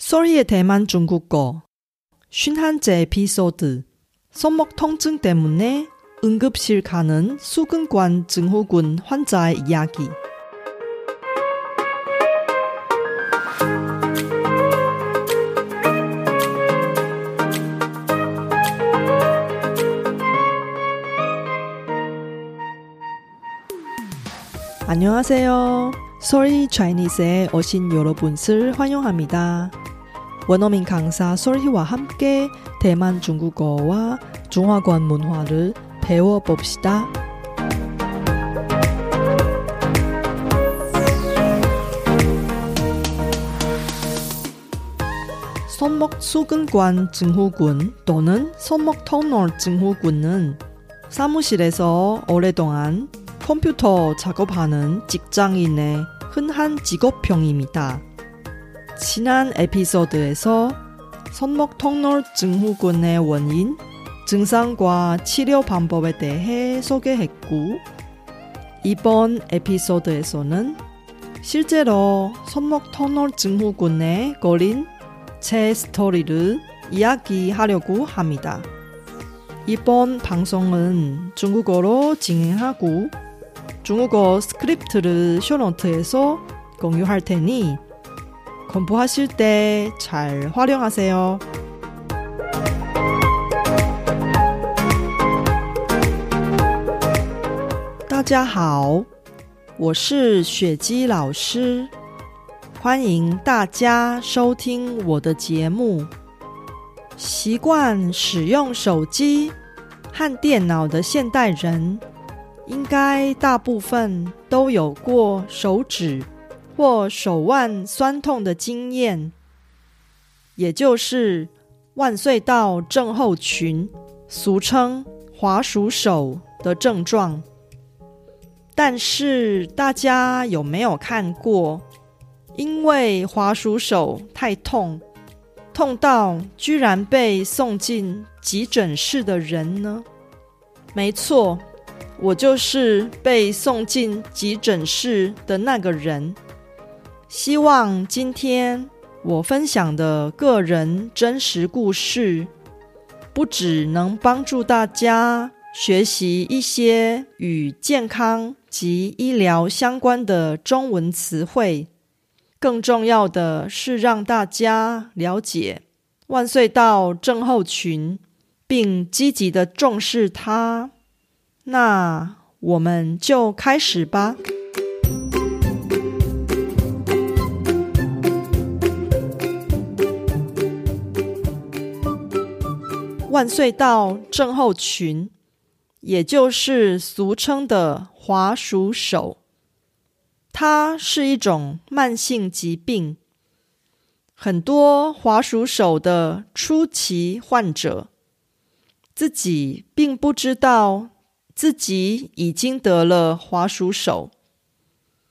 소리의 대만 중국어 51째 에피소드 손목 통증 때문에 응급실 가는 수근관 증후군 환자의 이야기 안녕하세요. Sorry Chinese에 오신 여러분을 환영합니다. 원어민 강사 솔희와 함께 대만 중국어와 중화권 문화를 배워봅시다. 손목 수근관 증후군 또는 손목 터널 증후군은 사무실에서 오랫동안 컴퓨터 작업하는 직장인의 흔한 직업병입니다. 지난 에피소드에서 손목 통롤 증후군의 원인, 증상과 치료 방법에 대해 소개했고, 이번 에피소드에서는 실제로 손목 터널 증후군에 걸린 제 스토리를 이야기하려고 합니다. 이번 방송은 중국어로 진행하고 중국어 스크립트를 쇼노트에서 공유할 테니 공부하실 때 잘 활용하세요. 大家好，我是雪姬老师，欢迎大家收听我的节目。习惯使用手机和电脑的现代人，应该大部分都有过手指。 或手腕酸痛的经验，也就是万岁道症候群，俗称滑鼠手的症状。但是大家有没有看过，因为滑鼠手太痛，痛到居然被送进急诊室的人呢？没错，我就是被送进急诊室的那个人。希望今天我分享的个人真实故事，不只能帮助大家学习一些与健康及医疗相关的中文词汇，更重要的是让大家了解万岁道症候群，并积极的重视它。那我们就开始吧。万岁到症候群，也就是俗称的滑鼠手，它是一种慢性疾病。很多滑鼠手的初期患者，自己并不知道自己已经得了滑鼠手，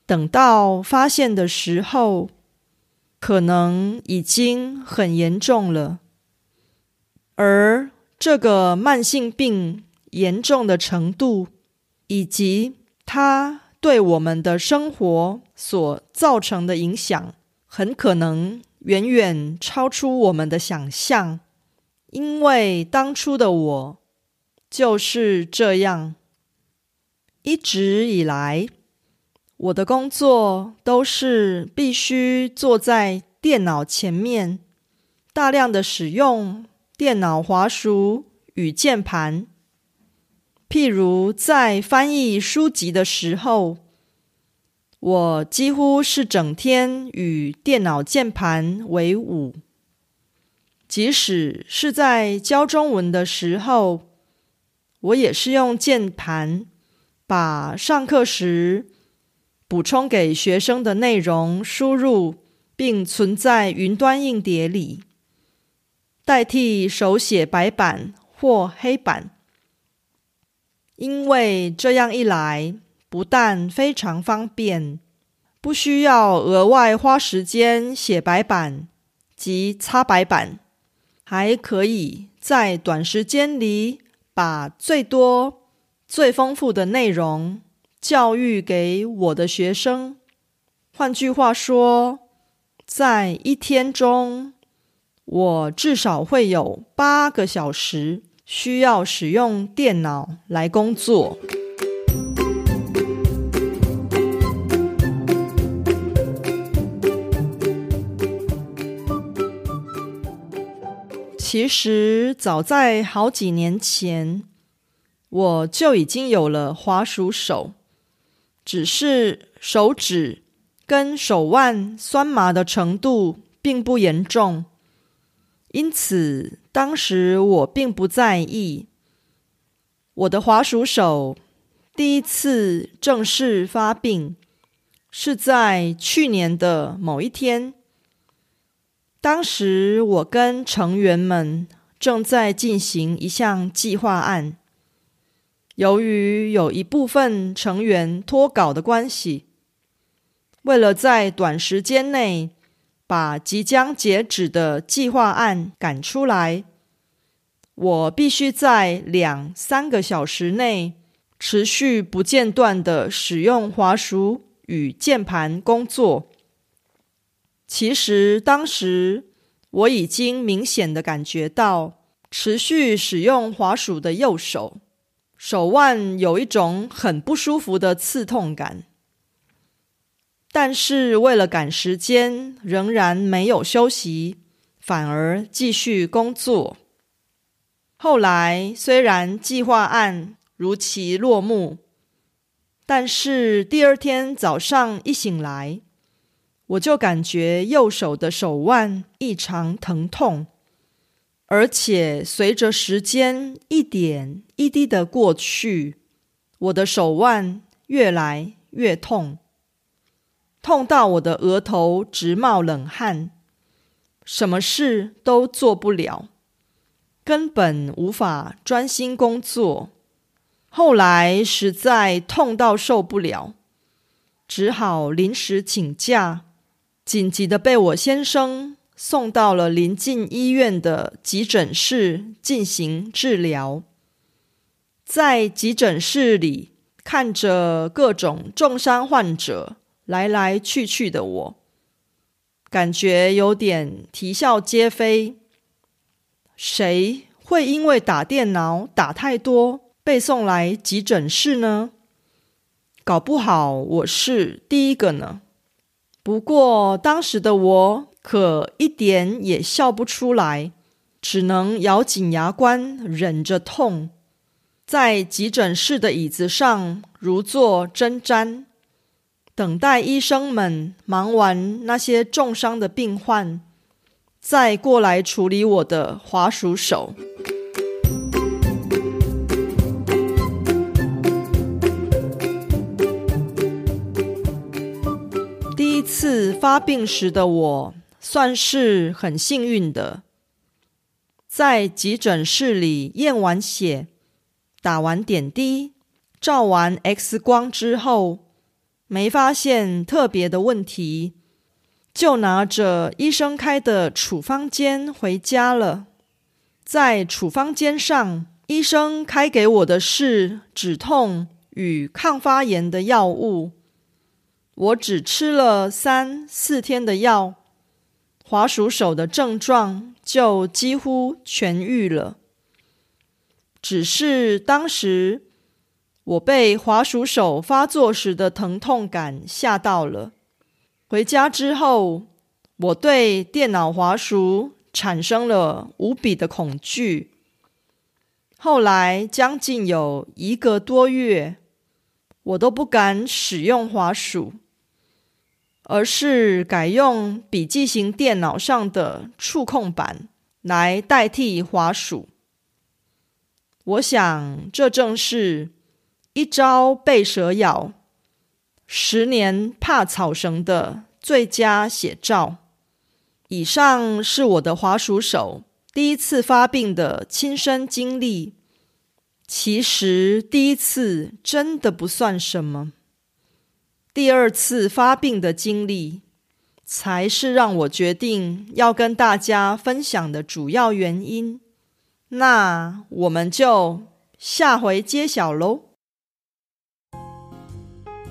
等到发现的时候，可能已经很严重了。而这个慢性病严重的程度，以及它对我们的生活所造成的影响，很可能远远超出我们的想象。因为当初的我就是这样，一直以来，我的工作都是必须坐在电脑前面，大量的使用。电脑滑鼠与键盘，譬如在翻译书籍的时候，我几乎是整天与电脑键盘为伍；即使是在教中文的时候，我也是用键盘把上课时补充给学生的内容输入，并存在云端硬碟里。代替手写白板或黑板，因为这样一来，不但非常方便，不需要额外花时间写白板及擦白板，还可以在短时间里把最多、最丰富的内容教育给我的学生。换句话说，在一天中。我至少会有八个小时需要使用电脑来工作。其实早在好几年前，我就已经有了滑鼠手，只是手指跟手腕酸麻的程度并不严重，因此当时我并不在意。我的滑鼠手第一次正式发病，是在去年的某一天。当时我跟成员们正在进行一项计划案，由于有一部分成员脱稿的关系，为了在短时间内把即将截止的计划案赶出来，我必须在两三个小时内持续不间断的使用滑鼠与键盘工作。其实当时我已经明显的感觉到，持续使用滑鼠的右手手腕有一种很不舒服的刺痛感。但是为了赶时间，仍然没有休息，反而继续工作。后来虽然计划案如期落幕，但是第二天早上一醒来。我就感觉右手的手腕异常疼痛，而且随着时间一点一滴的过去，我的手腕越来越痛，痛到我的额头直冒冷汗，什么事都做不了，根本无法专心工作。后来实在痛到受不了，只好临时请假。紧急的被我先生送到了临近医院的急诊室进行治疗。在急诊室里看着各种重伤患者来来去去的我，感觉有点啼笑皆非。谁会因为打电脑打太多被送来急诊室呢？搞不好我是第一个呢。不过，当时的我可一点也笑不出来，只能咬紧牙关，忍着痛，在急诊室的椅子上如坐针毡，等待医生们忙完那些重伤的病患，再过来处理我的滑鼠手。第一次发病时的我算是很幸运的，在急诊室里验完血、打完点滴、照完 X 光之后，没发现特别的问题，就拿着医生开的处方笺回家了。在处方笺上，医生开给我的是止痛与抗发炎的药物。我只吃了三四天的药，滑鼠手的症状就几乎痊愈了。只是当时我被滑鼠手发作时的疼痛感吓到了。回家之后，我对电脑滑鼠产生了无比的恐惧。后来将近有一个多月，我都不敢使用滑鼠。而是改用笔记型电脑上的触控板来代替滑鼠。我想，这正是一朝被蛇咬，十年怕草绳的最佳写照。以上是我的滑鼠手第一次发病的亲身经历。其实，第一次真的不算什么。第二次发病的经历，才是让我决定要跟大家分享的主要原因。那我们就下回揭晓喽。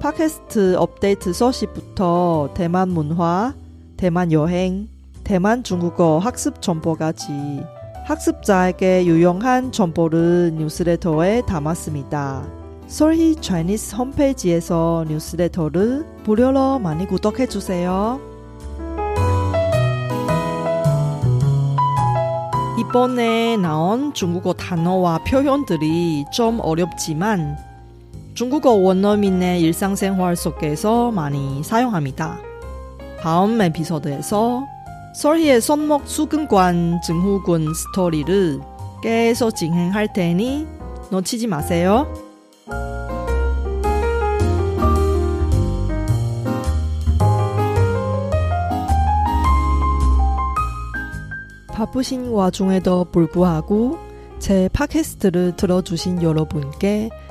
팟캐스트 업데이트 소식부터 대만 문화, 대만 여행, 대만 중국어 학습 정보까지 학습자에게 유용한 정보를 뉴스레터에 담았습니다. 솔희 차이니스 홈페이지에서 뉴스레터를 무료로 많이 구독해 주세요. 이번에 나온 중국어 단어와 표현들이 좀 어렵지만 중국어 원어민의 일상생활 속에서 많이 사용합니다. 다음 에피소드에서 설희의 손목 수근관 증후군 스토리를 계속 진행할 테니 놓치지 마세요. 바쁘신 와중에도 불구하고 제 팟캐스트를 들어주신 여러분께